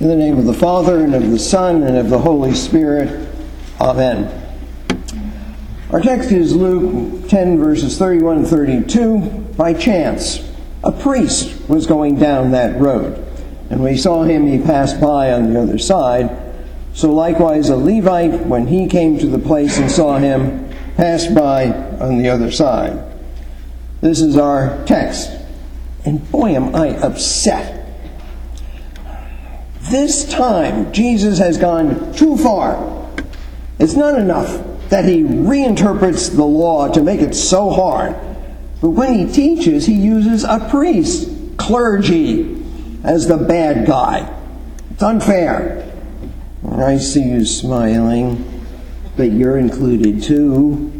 In the name of the Father, and of the Son, and of the Holy Spirit. Amen. Our text is Luke 10, verses 31 and 32. By chance, a priest was going down that road, and he saw him, he passed by on the other side. So likewise, a Levite, when he came to the place and saw him, passed by on the other side. This is our text. And boy, am I upset this time, Jesus has gone too far. It's not enough that he reinterprets the law to make it so hard. But when he teaches, he uses a priest, clergy, as the bad guy. It's unfair. I see you smiling, but you're included too.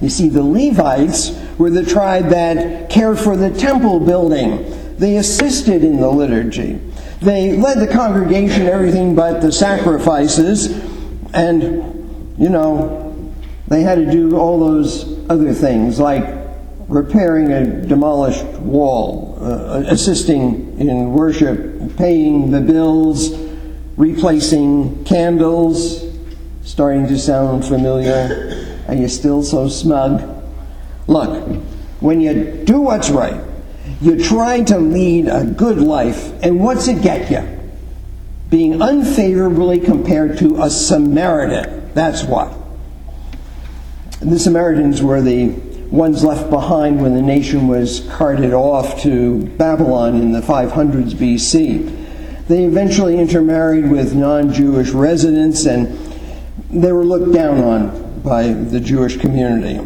You see, the Levites were the tribe that cared for the temple building. They assisted in the liturgy. They led the congregation everything but the sacrifices, and, you know, they had to do all those other things like repairing a demolished wall, uh, assisting in worship, paying the bills, replacing candles. Starting to sound familiar? Are you still so smug? Look, when you do what's right, you're trying to lead a good life, and what's it get you? Being unfavorably compared to a Samaritan. That's what. The Samaritans were the ones left behind when the nation was carted off to Babylon in the 500s BC. They eventually intermarried with non Jewish residents and they were looked down on by the Jewish community.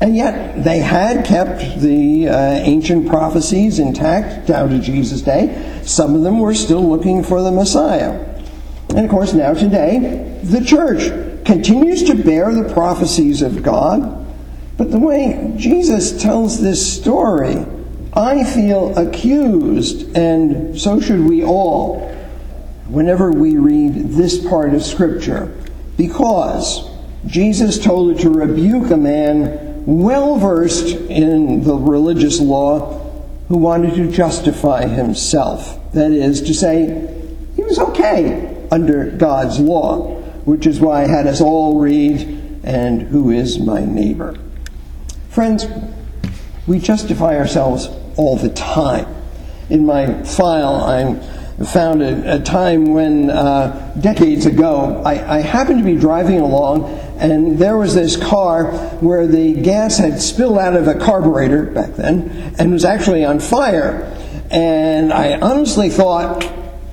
And yet, they had kept the uh, ancient prophecies intact down to Jesus' day. Some of them were still looking for the Messiah. And of course, now today, the church continues to bear the prophecies of God. But the way Jesus tells this story, I feel accused, and so should we all, whenever we read this part of Scripture, because Jesus told it to rebuke a man well versed in the religious law who wanted to justify himself. That is to say, he was okay under God's law, which is why I had us all read, and who is my neighbor? Friends, we justify ourselves all the time. In my file, I found a, a time when, uh, decades ago, I, I happened to be driving along and there was this car where the gas had spilled out of a carburetor back then and was actually on fire. And I honestly thought,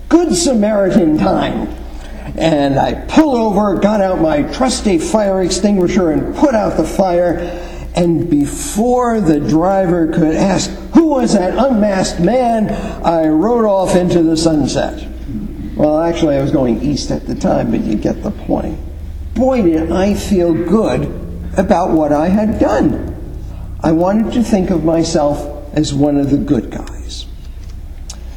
good Samaritan time. And I pulled over, got out my trusty fire extinguisher, and put out the fire. And before the driver could ask, Who was that unmasked man? I rode off into the sunset. Well, actually, I was going east at the time, but you get the point boy, did I feel good about what I had done. I wanted to think of myself as one of the good guys.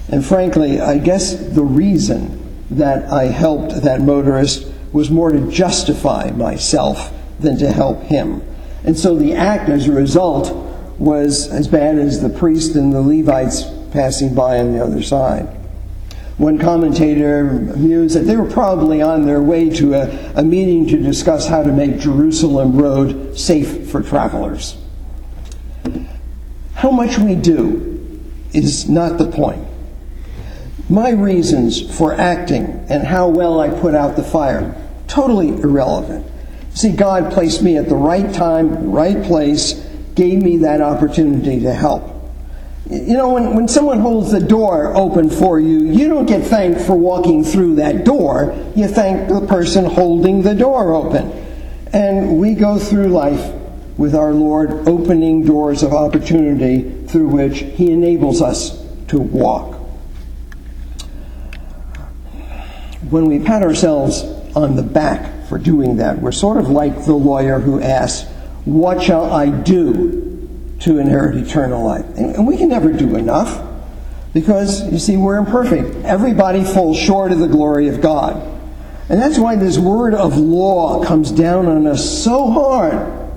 And frankly, I guess the reason that I helped that motorist was more to justify myself than to help him. And so the act, as a result, was as bad as the priest and the Levites passing by on the other side. One commentator mused that they were probably on their way to a, a meeting to discuss how to make Jerusalem Road safe for travelers. How much we do is not the point. My reasons for acting and how well I put out the fire, totally irrelevant. See, God placed me at the right time, right place, gave me that opportunity to help. You know, when, when someone holds the door open for you, you don't get thanked for walking through that door. You thank the person holding the door open. And we go through life with our Lord opening doors of opportunity through which He enables us to walk. When we pat ourselves on the back for doing that, we're sort of like the lawyer who asks, What shall I do to inherit eternal life. And we can never do enough because, you see, we're imperfect. Everybody falls short of the glory of God. And that's why this word of law comes down on us so hard.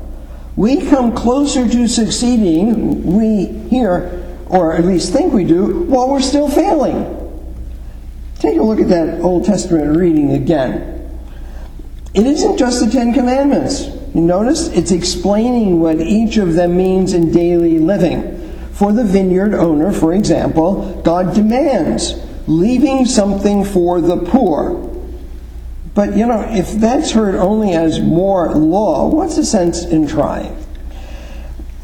We come closer to succeeding, we here, or at least think we do, while we're still failing. Take a look at that Old Testament reading again. It isn't just the Ten Commandments. You notice it's explaining what each of them means in daily living. For the vineyard owner, for example, God demands leaving something for the poor. But you know, if that's heard only as more law, what's the sense in trying?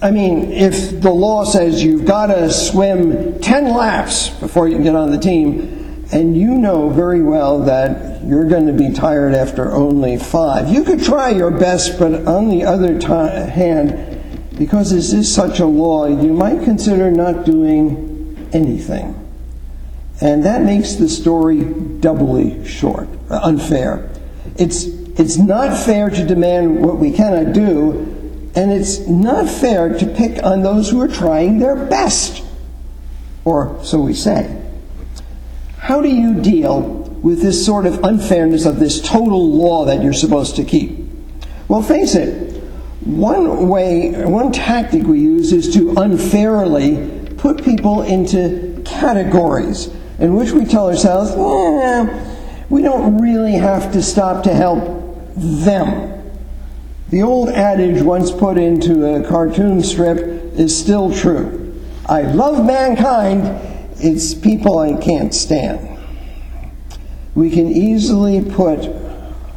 I mean, if the law says you've got to swim 10 laps before you can get on the team, and you know very well that you're going to be tired after only five, you could try your best, but on the other t- hand, because this is such a law, you might consider not doing anything. And that makes the story doubly short, uh, unfair. It's, it's not fair to demand what we cannot do, and it's not fair to pick on those who are trying their best. Or so we say. How do you deal with this sort of unfairness of this total law that you're supposed to keep? Well, face it, one way, one tactic we use is to unfairly put people into categories in which we tell ourselves, eh, we don't really have to stop to help them. The old adage once put into a cartoon strip is still true. I love mankind, it's people I can't stand. We can easily put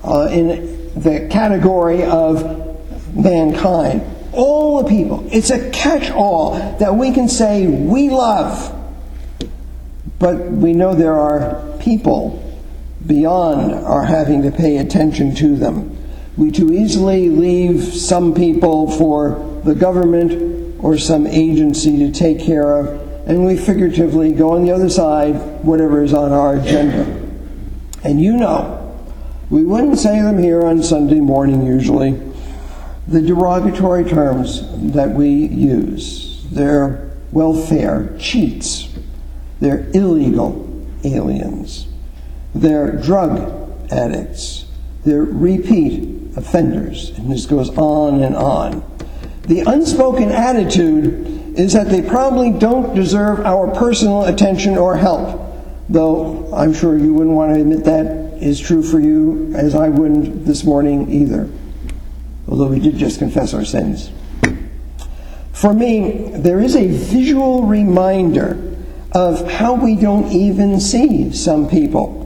uh, in the category of mankind all the people. It's a catch all that we can say we love. But we know there are people beyond our having to pay attention to them. We too easily leave some people for the government or some agency to take care of, and we figuratively go on the other side, whatever is on our agenda. And you know, we wouldn't say them here on Sunday morning usually, the derogatory terms that we use. They're welfare cheats, they're illegal aliens, they're drug addicts, they're repeat offenders. And this goes on and on. The unspoken attitude is that they probably don't deserve our personal attention or help, though I'm sure you wouldn't want to admit that is true for you, as I wouldn't this morning either, although we did just confess our sins. For me, there is a visual reminder of how we don't even see some people.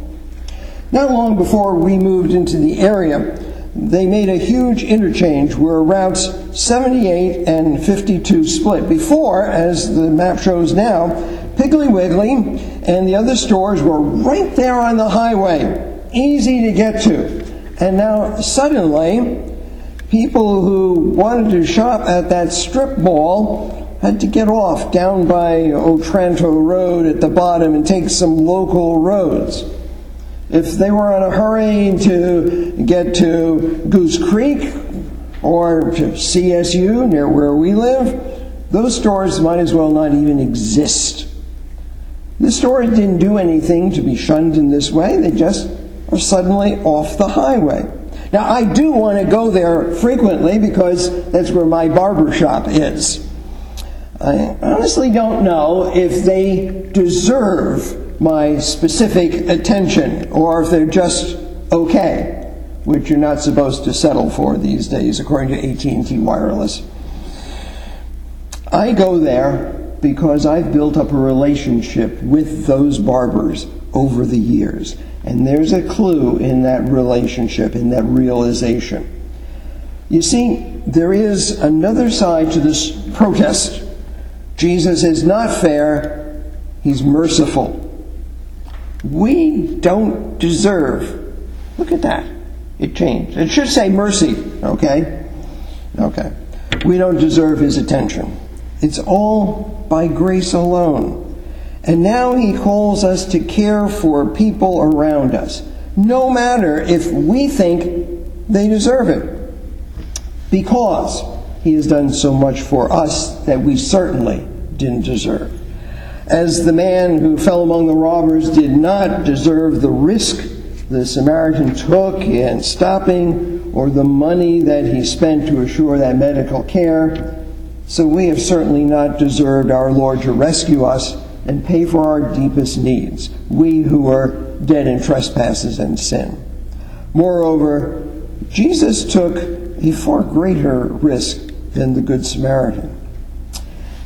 Not long before we moved into the area, they made a huge interchange where routes 78 and 52 split. Before, as the map shows now, Piggly Wiggly and the other stores were right there on the highway, easy to get to. And now, suddenly, people who wanted to shop at that strip mall had to get off down by Otranto Road at the bottom and take some local roads. If they were in a hurry to get to Goose Creek or to CSU near where we live, those stores might as well not even exist. The stores didn't do anything to be shunned in this way, they just are suddenly off the highway. Now, I do want to go there frequently because that's where my barber shop is. I honestly don't know if they deserve my specific attention or if they're just okay, which you're not supposed to settle for these days according to AT&T Wireless. I go there because I've built up a relationship with those barbers over the years. And there's a clue in that relationship, in that realization. You see, there is another side to this protest. Jesus is not fair, he's merciful. We don't deserve. Look at that. It changed. It should say mercy, okay? Okay. We don't deserve his attention. It's all by grace alone. And now he calls us to care for people around us, no matter if we think they deserve it. Because he has done so much for us that we certainly didn't deserve as the man who fell among the robbers did not deserve the risk the Samaritan took in stopping or the money that he spent to assure that medical care. So we have certainly not deserved our Lord to rescue us and pay for our deepest needs, we who are dead in trespasses and sin. Moreover, Jesus took a far greater risk than the Good Samaritan.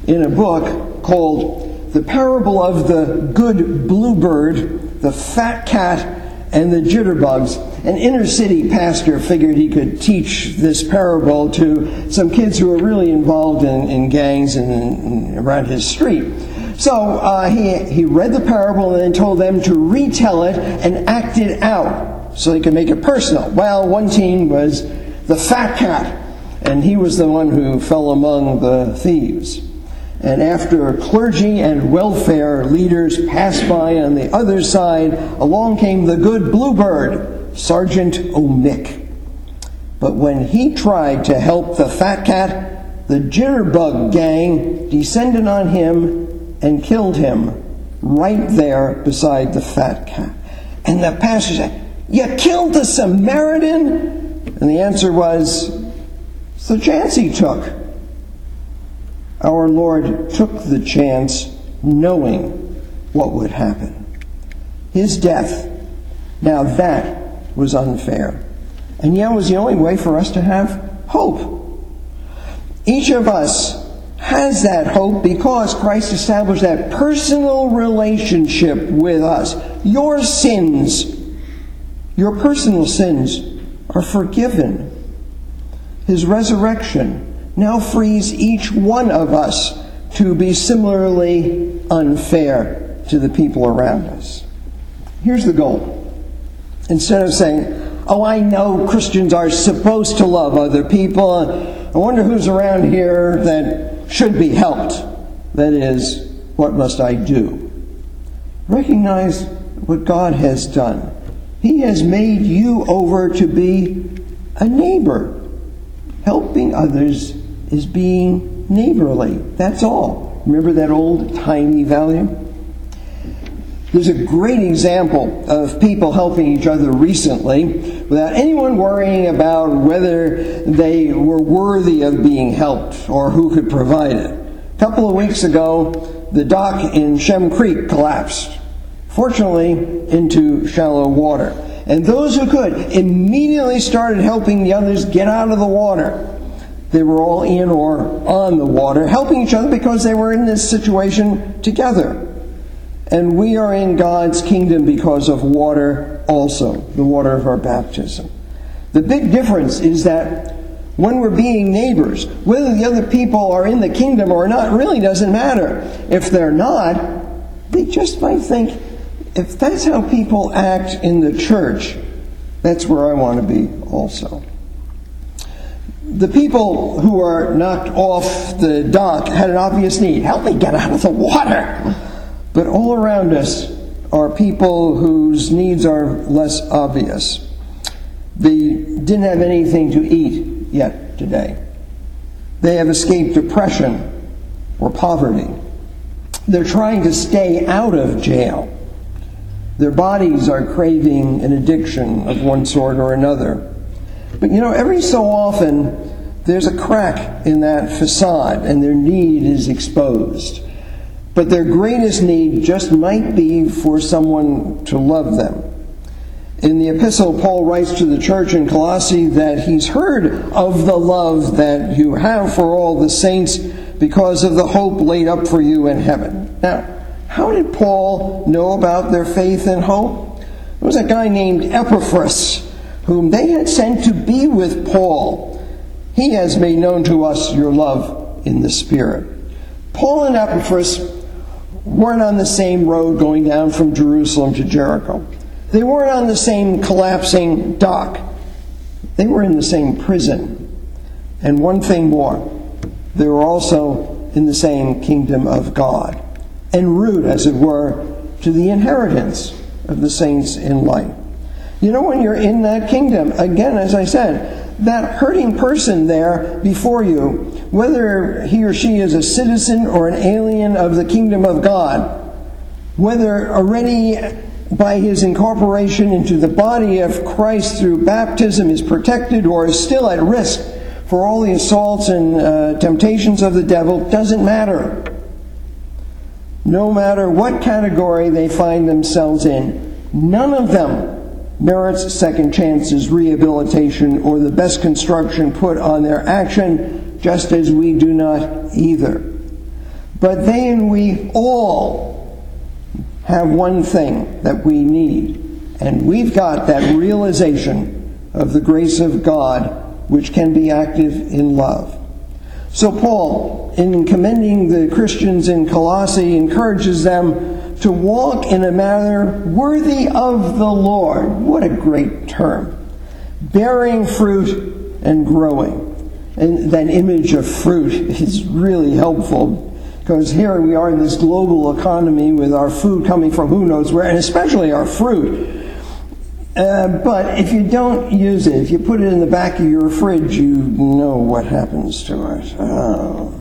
In a book called The Parable of the Good Bluebird, the Fat Cat, and the Jitterbugs, an inner city pastor figured he could teach this parable to some kids who were really involved in, in gangs and, and around his street. So uh, he, he read the parable and then told them to retell it and act it out so they could make it personal. Well, one team was the fat cat, and he was the one who fell among the thieves. And after clergy and welfare leaders passed by on the other side, along came the good bluebird, Sergeant Omick. But when he tried to help the fat cat, the jitterbug gang descended on him and killed him right there beside the fat cat. And the pastor said, You killed the Samaritan? And the answer was, It's the chance he took. Our Lord took the chance knowing what would happen. His death, now that was unfair. And yet was the only way for us to have hope. Each of us has that hope because Christ established that personal relationship with us. Your sins, your personal sins, are forgiven. His resurrection now frees each one of us to be similarly unfair to the people around us. Here's the goal. Instead of saying, Oh, I know Christians are supposed to love other people. I wonder who's around here that should be helped. That is, what must I do? Recognize what God has done. He has made you over to be a neighbor. Helping others is being neighborly. That's all. Remember that old tiny volume? There's a great example of people helping each other recently without anyone worrying about whether they were worthy of being helped or who could provide it. A couple of weeks ago, the dock in Shem Creek collapsed, fortunately, into shallow water. And those who could immediately started helping the others get out of the water. They were all in or on the water, helping each other because they were in this situation together. And we are in God's kingdom because of water also, the water of our baptism. The big difference is that when we're being neighbors, whether the other people are in the kingdom or not really doesn't matter. If they're not, they just might think, if that's how people act in the church, that's where I want to be also. The people who are knocked off the dock had an obvious need. Help me get out of the water. But all around us are people whose needs are less obvious. They didn't have anything to eat yet today. They have escaped depression or poverty. They're trying to stay out of jail. Their bodies are craving an addiction of one sort or another. But you know, every so often, there's a crack in that facade and their need is exposed. But their greatest need just might be for someone to love them. In the epistle, Paul writes to the church in Colossae that he's heard of the love that you have for all the saints because of the hope laid up for you in heaven. Now, how did Paul know about their faith and hope? There was a guy named Epaphras whom they had sent to be with Paul. He has made known to us your love in the Spirit. Paul and Epaphras weren't on the same road going down from Jerusalem to Jericho. They weren't on the same collapsing dock. They were in the same prison. And one thing more, they were also in the same kingdom of God, en route, as it were, to the inheritance of the saints in light. You know, when you're in that kingdom, again, as I said, that hurting person there before you, whether he or she is a citizen or an alien of the kingdom of God, whether already by his incorporation into the body of Christ through baptism is protected or is still at risk for all the assaults and uh, temptations of the devil, doesn't matter. no matter what category they find themselves in. None of them merits second chances, rehabilitation, or the best construction put on their action, just as we do not either. But they and we all have one thing that we need, and we've got that realization of the grace of God which can be active in love. So, Paul, in commending the Christians in Colossae, encourages them to walk in a manner worthy of the Lord. What a great term! Bearing fruit and growing. And that image of fruit is really helpful because here we are in this global economy with our food coming from who knows where, and especially our fruit. Uh, but if you don't use it, if you put it in the back of your fridge, you know what happens to it. Oh.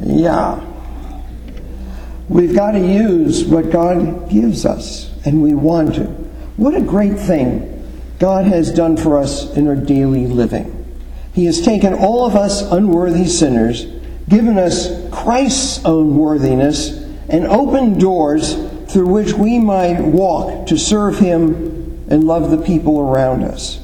Yeah. We've got to use what God gives us, and we want to. What a great thing God has done for us in our daily living. He has taken all of us unworthy sinners, given us Christ's own worthiness, and opened doors through which we might walk to serve Him and love the people around us.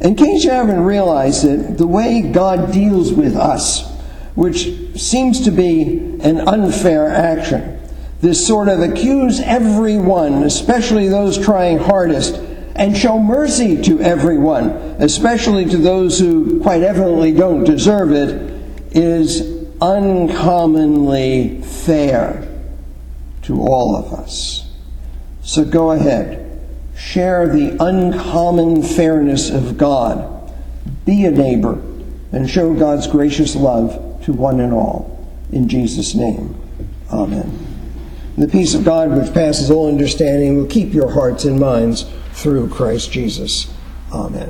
In case you haven't realized it, the way God deals with us, which seems to be an unfair action, this sort of accuse everyone, especially those trying hardest, and show mercy to everyone, especially to those who quite evidently don't deserve it, is uncommonly fair to all of us. So go ahead. Share the uncommon fairness of God. Be a neighbor and show God's gracious love to one and all. In Jesus' name, Amen. The peace of God, which passes all understanding, will keep your hearts and minds through Christ Jesus. Amen.